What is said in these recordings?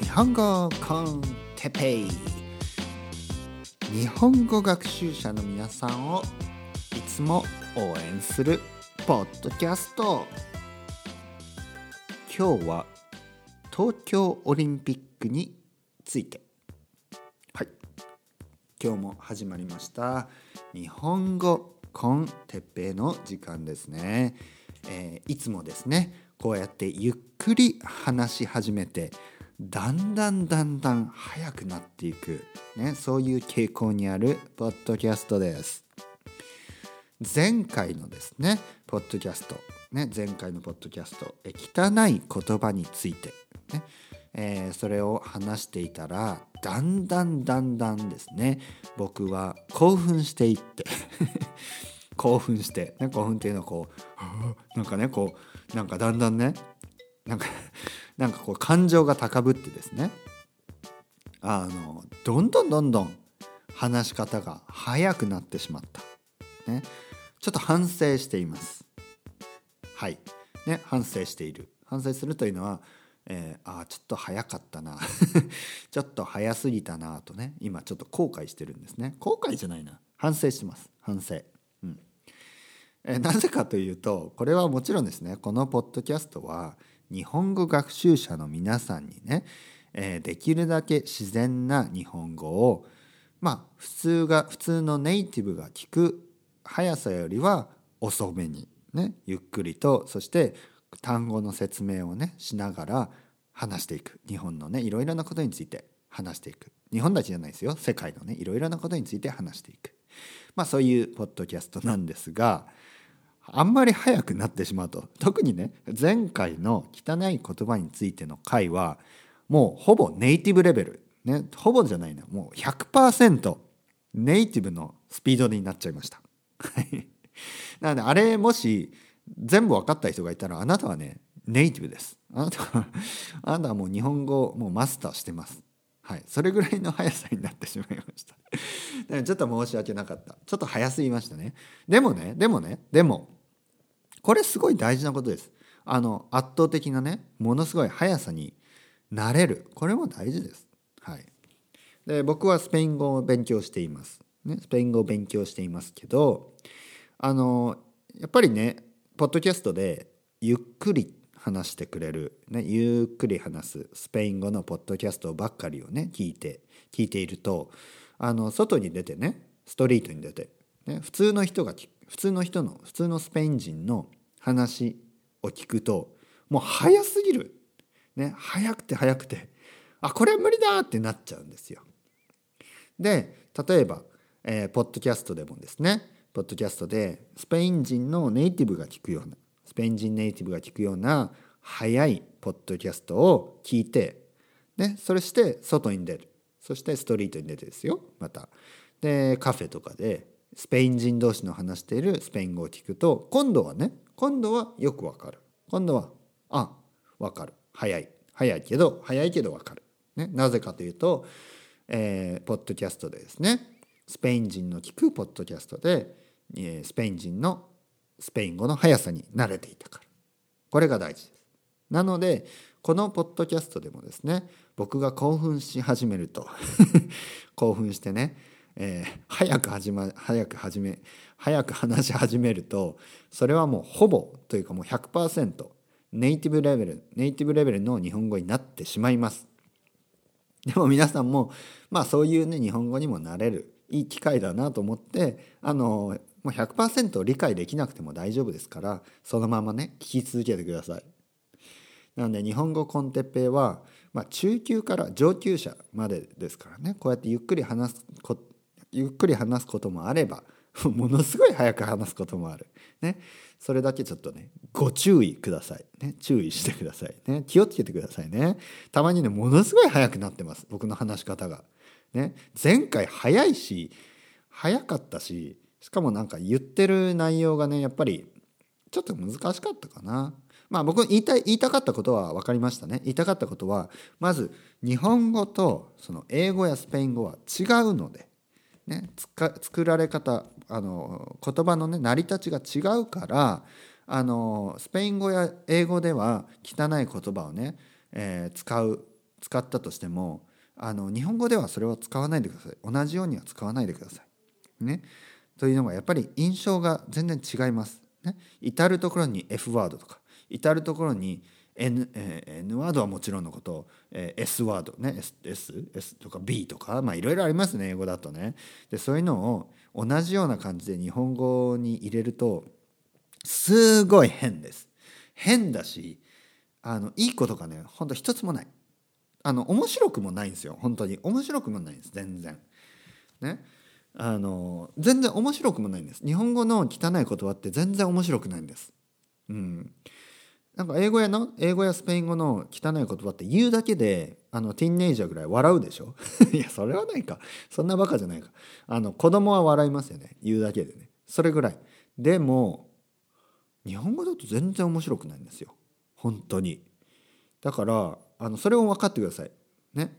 日本語コンテペイ。日本語学習者の皆さんをいつも応援するポッドキャスト。今日は東京オリンピックについて。はい。今日も始まりました。日本語コンテペイの時間ですね、えーいつもですねこうやってゆっくり話し始めてだんだんだんだん速くなっていく、ね、そういう傾向にあるポッドキャストです。前回のですねポッドキャスト、ね、前回のポッドキャストえ汚い言葉について、ねえーそれを話していたらだんだんだんだんですね僕は興奮していって 興奮して、ね、興奮っていうのはこう なんかねこうなんかだんだんねなんか なんかこう感情が高ぶってですね。あのどんどんどんどん話し方が速くなってしまった、ね、ちょっと反省しています。はい。ね反省している。反省するというのは、えーあーちょっと早かったな。ちょっと早すぎたなとね今ちょっと後悔してるんですね。後悔じゃないな。反省してます。反省。えなぜかというとこれはもちろんですねこのポッドキャストは日本語学習者の皆さんにね、えできるだけ自然な日本語をまあ普通が普通のネイティブが聞く速さよりは遅めにねゆっくりとそして単語の説明をねしながら話していく。日本のねいろいろなことについて話していく。日本だけじゃないですよ。世界のねいろいろなことについて話していく。まあそういうポッドキャストなんですがあんまり早くなってしまうと特にね前回の汚い言葉についての回はもうほぼネイティブレベルねほぼじゃないなもう100%ネイティブのスピードになっちゃいました。はいなのであれもし全部分かった人がいたらあなたはねネイティブです。あなたはあなたはもう日本語もうマスターしてます。はい、それぐらいの速さになってしまいました。だからちょっと申し訳なかった。ちょっと早すぎましたね。でもね、でもね、でも、これすごい大事なことです。あの、圧倒的なね、ものすごい速さになれる。これも大事です。はい。で、僕はスペイン語を勉強しています。ね、スペイン語を勉強していますけど、あの、やっぱりね、ポッドキャストでゆっくり話してくれる、ね、ゆっくり話すスペイン語のポッドキャストばっかりをね聞いて聞いているとあの外に出てねストリートに出て、ね、普通の人が普通の人の普通のスペイン人の話を聞くともう早すぎる、ね、早くて早くてあこれは無理だってなっちゃうんですよ。で例えば、えーポッドキャストでもですねポッドキャストでスペイン人のネイティブが聞くようなスペイン人ネイティブが聞くような早いポッドキャストを聞いてでそれして外に出る。そしてストリートに出てですよまた。でカフェとかでスペイン人同士の話しているスペイン語を聞くと今度はね今度はよくわかる。今度はあわかる。早い。早いけど早いけどわかる、ね、なぜかというと、えーポッドキャストでですねスペイン人の聞くポッドキャストで、えースペイン人のスペイン語の速さに慣れていたから。これが大事です。なのでこのポッドキャストでもですね僕が興奮し始めると 興奮してね、えー早く始ま早く始め早く話し始めるとそれはもうほぼというかもう100%ネイティブレベルネイティブレベルの日本語になってしまいます。でも皆さんもまあそういうね日本語にもなれるいい機会だなと思ってあのもう100%理解できなくても大丈夫ですからそのままね聞き続けてください。なので日本語コンテッペイは、まあ、中級から上級者までですからねこうやってゆっくり話すこゆっくり話すこともあれば ものすごい早く話すこともある。ね、それだけちょっとねご注意ください。ね、注意してください。ね、気をつけてくださいね。たまにねものすごい早くなってます僕の話し方が。ね、前回早いし早かったししかもなんか言ってる内容がねやっぱりちょっと難しかったかな。まあ僕言いた言いたかったことは分かりましたね。言いたかったことはまず日本語とその英語やスペイン語は違うので、ね、つか作られ方あの言葉のね成り立ちが違うからあのスペイン語や英語では汚い言葉をね、えー使う使ったとしてもあの日本語ではそれは使わないでください同じようには使わないでください。ね、というのがやっぱり印象が全然違います。ね、至る所に F ワードとか至る所に N,、N ワードはもちろんのこと、S ワードね S, S, S とか B とかまあいろいろありますね英語だとね。でそういうのを同じような感じで日本語に入れるとすごい変です。変だしあのいいことがねほんと一つもない。あの面白くもないんですよ本当に面白くもないんです全然。ねあの全然面白くもないんです。日本語の汚い言葉って全然面白くないんです。うん。なんか英語やの？英語やスペイン語の汚い言葉って言うだけであのティーンネイジャーぐらい笑うでしょ？いやそれはないか。そんなバカじゃないか。あの子供は笑いますよね。言うだけでね。それぐらい。でも日本語だと全然面白くないんですよ。本当に。だからあのそれを分かってください。ね。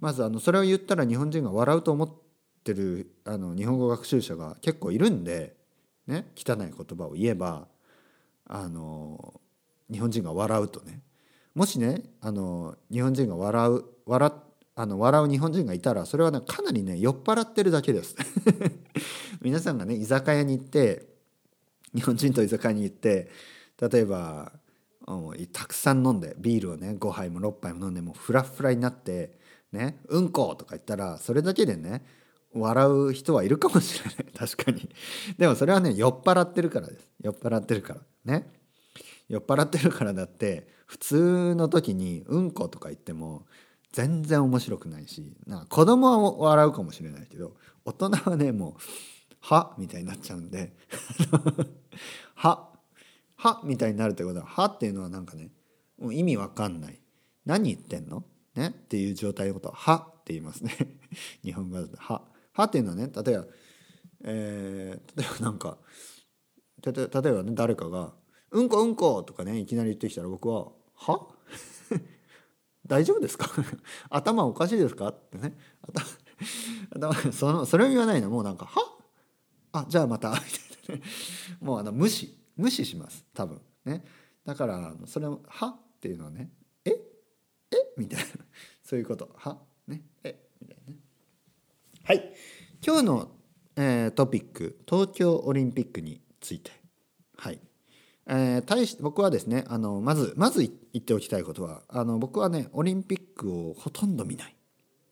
まずあのそれを言ったら日本人が笑うと思ってるあの日本語学習者が結構いるんでね汚い言葉を言えばあの日本人が笑うとね。もしねあの日本人が笑う笑あの笑う日本人がいたらそれはねかなりね酔っ払ってるだけです。皆さんがね居酒屋に行って日本人と居酒屋に行って例えばたくさん飲んでビールをね5杯も6杯も飲んでもうフラフラになってね「うんこ」とか言ったらそれだけでね笑う人はいるかもしれない。確かに。でもそれはね酔っ払ってるからです。酔っ払ってるから。ね。酔っ払ってるからだって普通の時に「うんこ」とか言っても全然面白くないしなんか子供は笑うかもしれないけど大人はねもう「は」みたいになっちゃうんで「は」「は」みたいになるってことは「は」っていうのはなんかねもう意味わかんない。何言ってんの？ね？っていう状態のことは「は」って言いますね。日本語だと「は」「は」っていうのはね。例えば、えー、例えばなんか例えばね誰かがうんこうんこ」とかねいきなり言ってきたら僕は「は？大丈夫ですか？頭おかしいですか?」ってね。頭そのそれを言わないの。もうなんか「は？あじゃあまた」みたいなね。もうあの無視。無視します。多分。ね。だからそれを「は」っていうのはね「え？え？みたいな。そういうこと「は」ね「え？みたいなね。はい。今日の、えー、トピック東京オリンピックについて。はい。えー、対し僕はですねあのまずまず言っておきたいことはあの僕はねオリンピックをほとんど見ない、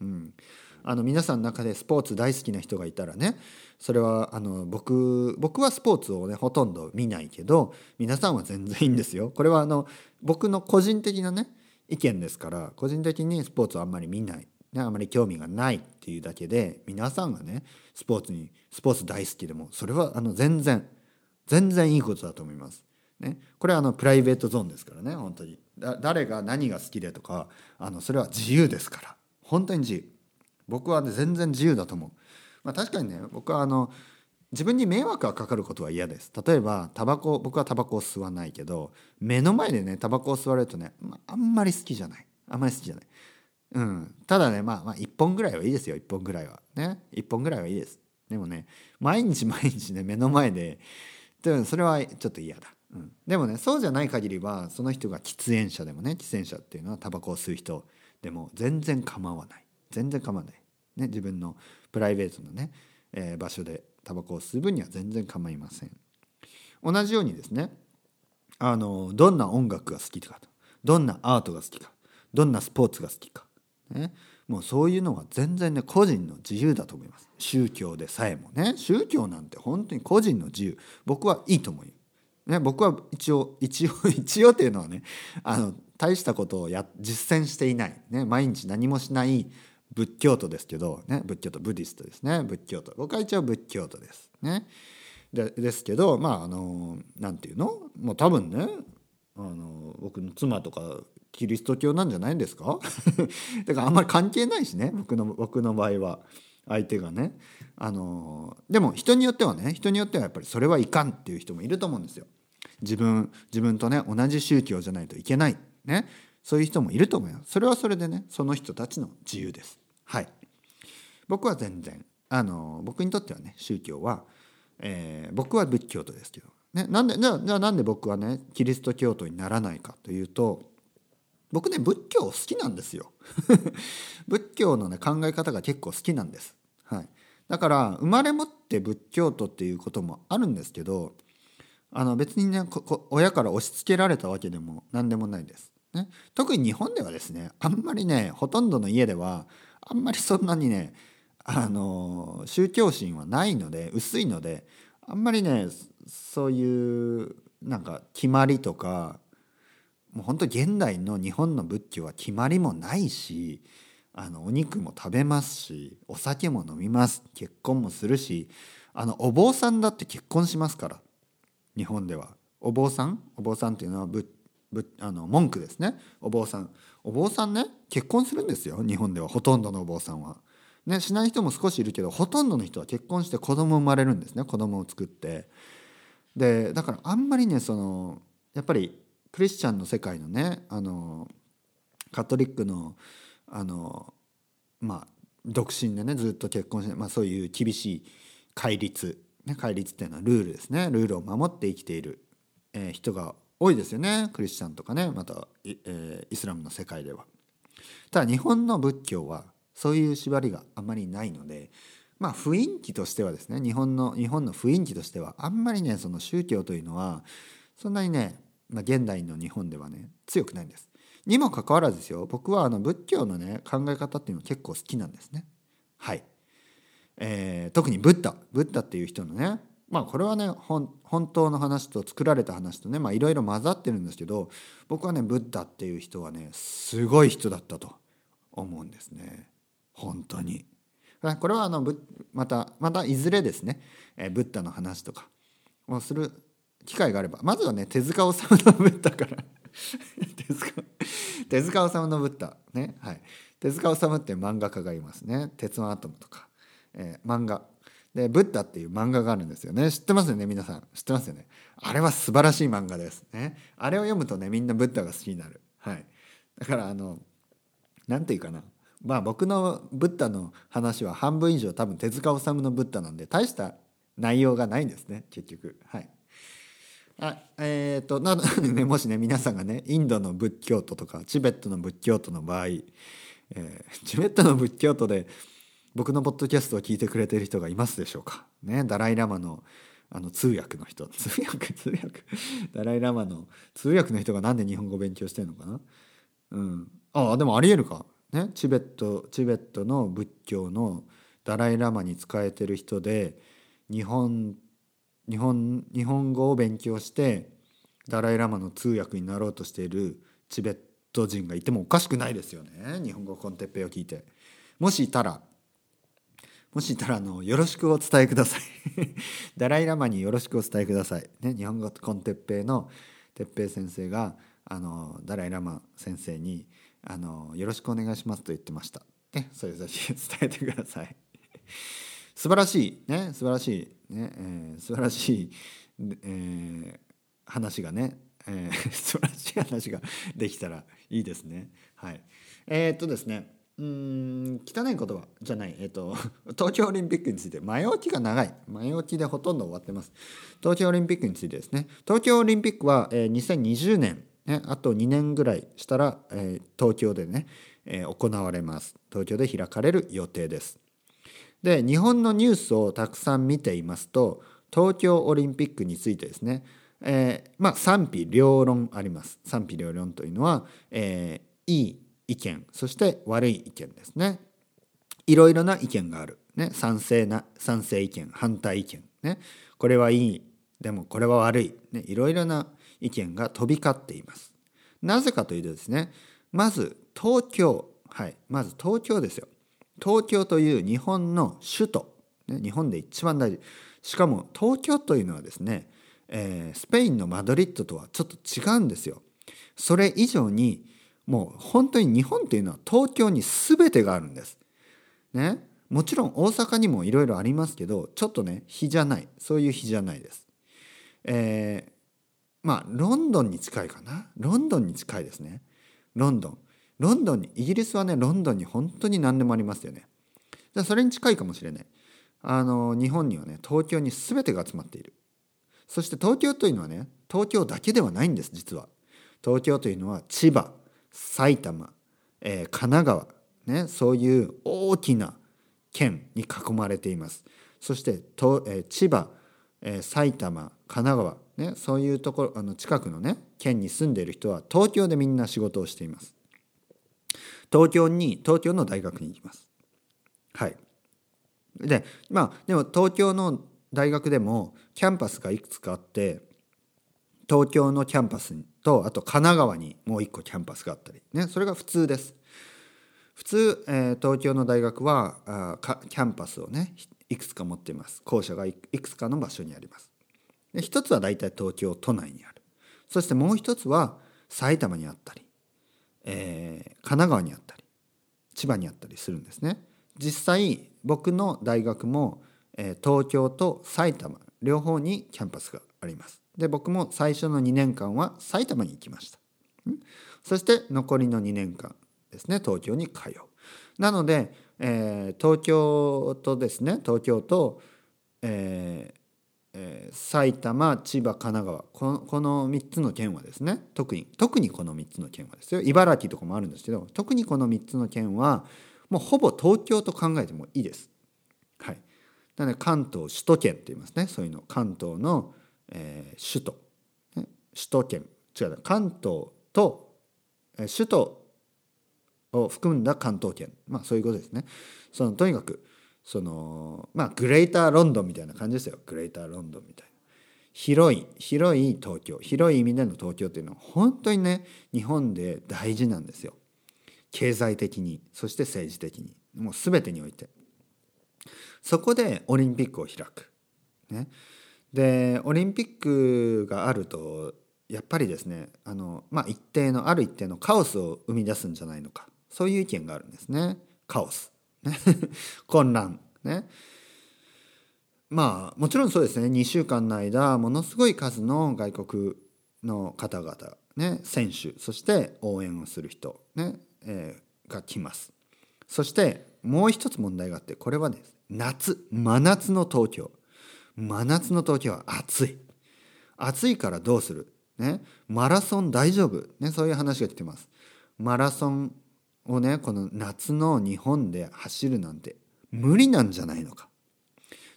うん、あの皆さんの中でスポーツ大好きな人がいたらねそれはあの僕僕はスポーツをねほとんど見ないけど皆さんは全然いいんですよ。これはあの僕の個人的なね意見ですから個人的にスポーツをあんまり見ない、ね、あまり興味がないっていうだけで皆さんがねスポーツにスポーツ大好きでもそれはあの全然全然いいことだと思います。ね、これはあのプライベートゾーンですからね本当に。誰が何が好きでとかあのそれは自由ですから。本当に自由。僕はね全然自由だと思う、まあ、確かにね僕はあの自分に迷惑がかかることは嫌です。例えばタバコ僕はタバコを吸わないけど目の前でねタバコを吸われるとね、ま、あんまり好きじゃない。あんまり好きじゃない。うん、ただねまあまあ1本ぐらいはいいですよ1本ぐらいは。ね。1本ぐらいはいいです。でもね毎日毎日ね目の前ででそれはちょっと嫌だ。うん、でもねそうじゃない限りはその人が喫煙者でもね喫煙者っていうのはタバコを吸う人でも全然構わない。全然構わない、ね、自分のプライベートのね、えー、場所でタバコを吸う分には全然構いません。同じようにですねあのどんな音楽が好きかと。どんなアートが好きか。どんなスポーツが好きか、ね、もうそういうのは全然ね個人の自由だと思います。宗教でさえもね。宗教なんて本当に個人の自由。僕はいいと思いますね、僕は一応一応 一応っていうのはねあの大したことをや実践していない、ね、毎日何もしない仏教徒ですけど、ね、仏教徒ブディストですね。仏教徒。僕は一応仏教徒です。ね、でですけどまああのなんていうの？もう多分ねあの僕の妻とかキリスト教なんじゃないんですか？だからあんまり関係ないしね僕の僕の場合は。相手がね。あのでも人によってはね人によってはやっぱりそれはいかんっていう人もいると思うんですよ。自分自分とね同じ宗教じゃないといけない。ね。そういう人もいると思います。それはそれでねその人たちの自由です。はい。僕は全然あの僕にとってはね宗教は、えー、僕は仏教徒ですけど、ね、なんでじゃあじゃあなんで僕はねキリスト教徒にならないかというと僕ね仏教好きなんですよ。仏教のね考え方が結構好きなんです、はい、だから生まれ持って仏教徒っていうこともあるんですけどあの別にね親から押し付けられたわけでも何でもないです、ね、特に日本ではですねあんまりねほとんどの家ではあんまりそんなにねあの宗教心はないので薄いのであんまりねそういうなんか決まりとかもう本当現代の日本の仏教は決まりもないしあのお肉も食べますしお酒も飲みます結婚もするしあのお坊さんだって結婚しますから日本では。お坊さん？お坊さんっていうのはぶぶあの文句ですね。お坊さん。お坊さんね結婚するんですよ日本では。ほとんどのお坊さんは。ね、しない人も少しいるけどほとんどの人は結婚して子供生まれるんですね。子供を作って。でだからあんまりねそのやっぱりクリスチャンの世界のねあのカトリックのあのまあ独身でねずっと結婚して、まあ、そういう厳しい戒律、ね、戒律っていうのはルールですねルールを守って生きている、えー、人が多いですよねクリスチャンとかねまた、えー、イスラムの世界では。ただ日本の仏教はそういう縛りがあまりないのでまあ雰囲気としてはですね日本の日本の雰囲気としてはあんまりねその宗教というのはそんなにねまあ、現代の日本ではね強くないんです。にもかかわらずですよ僕はあの仏教のね考え方っていうのは結構好きなんですね。はい、えー、特にブッダブッダっていう人のねまあこれはね本当の話と作られた話とねいろいろ混ざってるんですけど僕はねブッダっていう人はねすごい人だったと思うんですね本当に。これはあのまたまたいずれですね、えー、ブッダの話とかをする機会があれば。まずはね手塚治虫のブッダから。手塚手塚治虫のブッダねはい。手塚治虫っていう漫画家がいますね「鉄腕アトム」とか、えー、漫画。で「ブッダ」っていう漫画があるんですよね。知ってますよね皆さん。知ってますよね。あれは素晴らしい漫画です。ね。あれを読むとねみんなブッダが好きになる。はい。だからあの何て言うかな。まあ僕のブッダの話は半分以上多分手塚治虫のブッダなんで大した内容がないんですね結局。はい。あえーと、なので ねもしね皆さんがねインドの仏教徒とかチベットの仏教徒の場合、えー、チベットの仏教徒で僕のポッドキャストを聞いてくれてる人がいますでしょうか？ね、ダライ・ラマのあの通訳の人 通訳通訳ダライ・ラマの通訳の人が何で日本語勉強してるのかな？うんああでもありえるか。ね、チベットチベットの仏教のダライ・ラマに使えてる人で日本日本日本語を勉強してダライ・ラマの通訳になろうとしているチベット人がいてもおかしくないですよね。日本語コンテッペイを聞いて。もしいたらもしいたらあのよろしくお伝えください。ダライ・ラマによろしくお伝えください、ね、日本語コンテッペイの哲平先生があのダライ・ラマ先生にあの「よろしくお願いします」と言ってました。ね、それぜひ伝えてください。素晴らしい。ね素晴らしい。ね、えー、素晴らしい、えー、話がね、えー、素晴らしい話ができたらいいですね。はい、えー、っとですねうん汚い言葉じゃない、えーと、東京オリンピックについて前置きが長い。前置きでほとんど終わってます。東京オリンピックについてですね。東京オリンピックは、えー、2020年、ね、あと2年ぐらいしたら、えー、東京でね、えー、行われます。東京で開かれる予定です。で日本のニュースをたくさん見ていますと東京オリンピックについてですね、えー、まあ賛否両論あります。賛否両論というのは、えー、いい意見そして悪い意見ですね。いろいろな意見がある、ね、賛成な賛成意見反対意見ね。これはいい。でもこれは悪い、ね、いろいろな意見が飛び交っています。なぜかというとですねまず東京はいまず東京ですよ。東京という日本の首都、ね、日本で一番大事しかも東京というのはですね、えー、スペインのマドリッドとはちょっと違うんですよ。それ以上にもう本当に日本というのは東京に全てがあるんです。ね、もちろん大阪にもいろいろありますけどちょっとね日じゃないそういう日じゃないです。えー、まあロンドンに近いかなロンドンに近いですね。ロンドン。ロンドンにイギリスはねロンドンに本当に何でもありますよね。それに近いかもしれない。あの日本にはね東京に全てが集まっている。そして東京というのはね東京だけではないんです実は。東京というのは千葉埼玉、えー、神奈川、ね、そういう大きな県に囲まれていますそしてと、えー、千葉、えー、埼玉神奈川、ね、そういうところあの近くのね県に住んでいる人は東京でみんな仕事をしています東京に東京の大学に行きます。はい。でまあでも東京の大学でもキャンパスがいくつかあって東京のキャンパスとあと神奈川にもう一個キャンパスがあったり。ねそれが普通です。普通、えー、東京の大学はあキャンパスをねいくつか持っています。校舎がいくつかの場所にあります。で一つは大体東京都内にある。そしてもう一つは埼玉にあったり、えー、神奈川にあったり千葉にあったりするんですね。実際僕の大学も、えー、東京と埼玉両方にキャンパスがあります。で僕も最初の2年間は埼玉に行きました。そして残りの2年間ですね東京に通う。なので、えー、東京とですね東京と、えーえー、埼玉千葉神奈川このこの3つの県はですね特に特にこの3つの県はですよ。茨城とかもあるんですけど特にこの3つの県はもうほぼ東京と考えてもいいです。はい、なので関東首都圏って言いますね。そういうの。関東の、えー、首都、ね、首都圏。違う関東と、えー、首都を含んだ関東圏。まあそういうことですね。そのとにかくそのまあグレーターロンドンみたいな感じですよ。グレーターロンドンみたいな。広い広い東京。広い意味での東京っていうのは本当にね日本で大事なんですよ。経済的にそして政治的に。もう全てにおいて。そこでオリンピックを開く。ね。でオリンピックがあるとやっぱりですねあの、まあ、一定のある一定のカオスを生み出すんじゃないのか。そういう意見があるんですね。カオス、混乱ね。まあもちろんそうですね。2週間の間ものすごい数の外国の方々ね。選手そして応援をする人ね、えー、が来ます。そしてもう一つ問題があってこれはです。夏真夏の東京。真夏の東京は暑い。暑いからどうする？ね。マラソン大丈夫？ね。そういう話が来てます。マラソンをねこの夏の日本で走るなんて無理なんじゃないのか。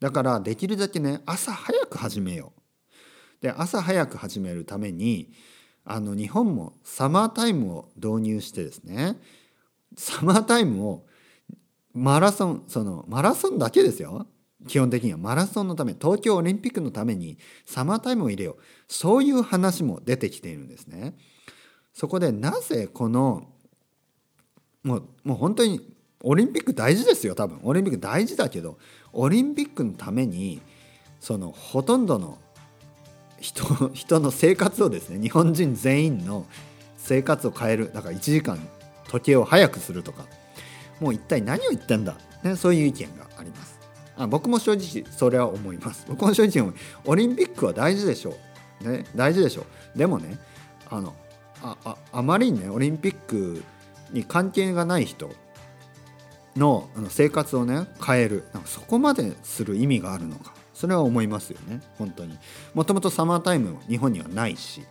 だからできるだけね朝早く始めよう。で朝早く始めるためにあの日本もサマータイムを導入してですねサマータイムをマラソンそのマラソンだけですよ。基本的にはマラソンのため東京オリンピックのためにサマータイムを入れよう。そういう話も出てきているんですね。そこでなぜこのもうもう本当にオリンピック大事ですよ多分。オリンピック大事だけどオリンピックのためにそのほとんどの人人の生活をですね日本人全員の生活を変えるだから1時間時計を早くするとかもう一体何を言ってんだ、ね、そういう意見があります。あ僕も正直それは思います。僕も正直思オリンピックは大事でしょう、ね、大事でしょう。でもねあのあああまりにねオリンピックに関係がない人の生活をね変える。なんかそこまでする意味があるのか。それは思いますよね。本当に。もともとサマータイム日本にはないし。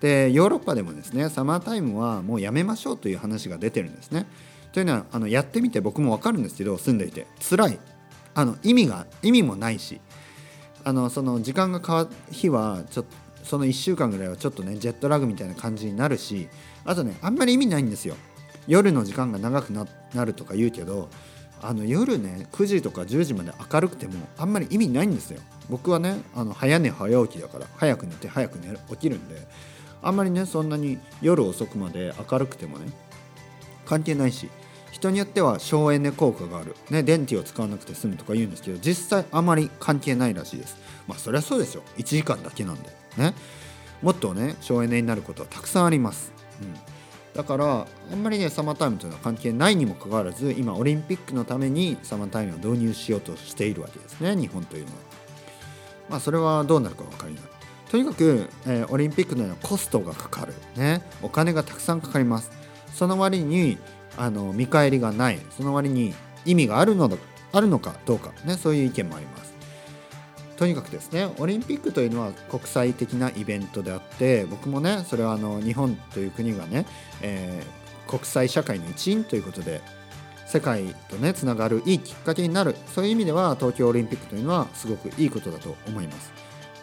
でヨーロッパでもですねサマータイムはもうやめましょうという話が出てるんですね。というのはあのやってみて僕も分かるんですけど住んでいて。辛い。あの意味が意味もないし。あのその時間が変わる日はちょっとその1週間ぐらいはちょっとねジェットラグみたいな感じになるし。あとねあんまり意味ないんですよ。夜の時間が長くなるとか言うけどあの夜ね9時とか10時まで明るくてもあんまり意味ないんですよ。僕はねあの早寝早起きだから早く寝て早く寝る起きるんであんまりねそんなに夜遅くまで明るくてもね関係ないし人によっては省エネ効果がある、ね、電気を使わなくて済むとか言うんですけど実際あまり関係ないらしいです。まあそりゃそうですよ。1時間だけなんで。ね。もっとね省エネになることはたくさんあります、うん。だからあんまりねサマータイムというのは関係ないにもかかわらず今オリンピックのためにサマータイムを導入しようとしているわけですね日本というのは。まあそれはどうなるか分かりない。とにかく、えー、オリンピックのようなコストがかかる、ね、お金がたくさんかかります。その割にあの見返りがないその割に意味があるのあるのかどうか、ね、そういう意見もあります。とにかくですねオリンピックというのは国際的なイベントであって僕もねそれはあの日本という国がね、えー、国際社会の一員ということで世界とねつながるいいきっかけになるそういう意味では東京オリンピックというのはすごくいいことだと思います。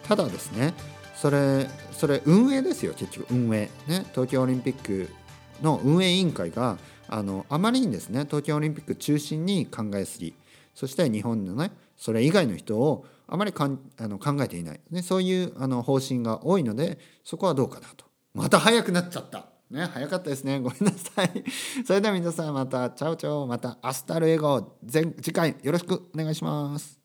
ただですねそれそれ運営ですよ結局運営。ね東京オリンピックの運営委員会があのあまりにですね東京オリンピック中心に考えすぎそして日本のねそれ以外の人をあまりかんあの考えていない、ね、そういうあの方針が多いのでそこはどうかなと。また早くなっちゃった。ね早かったですね。ごめんなさい。それでは皆さんまた。 Chao chao。また hasta luego 次回よろしくお願いします。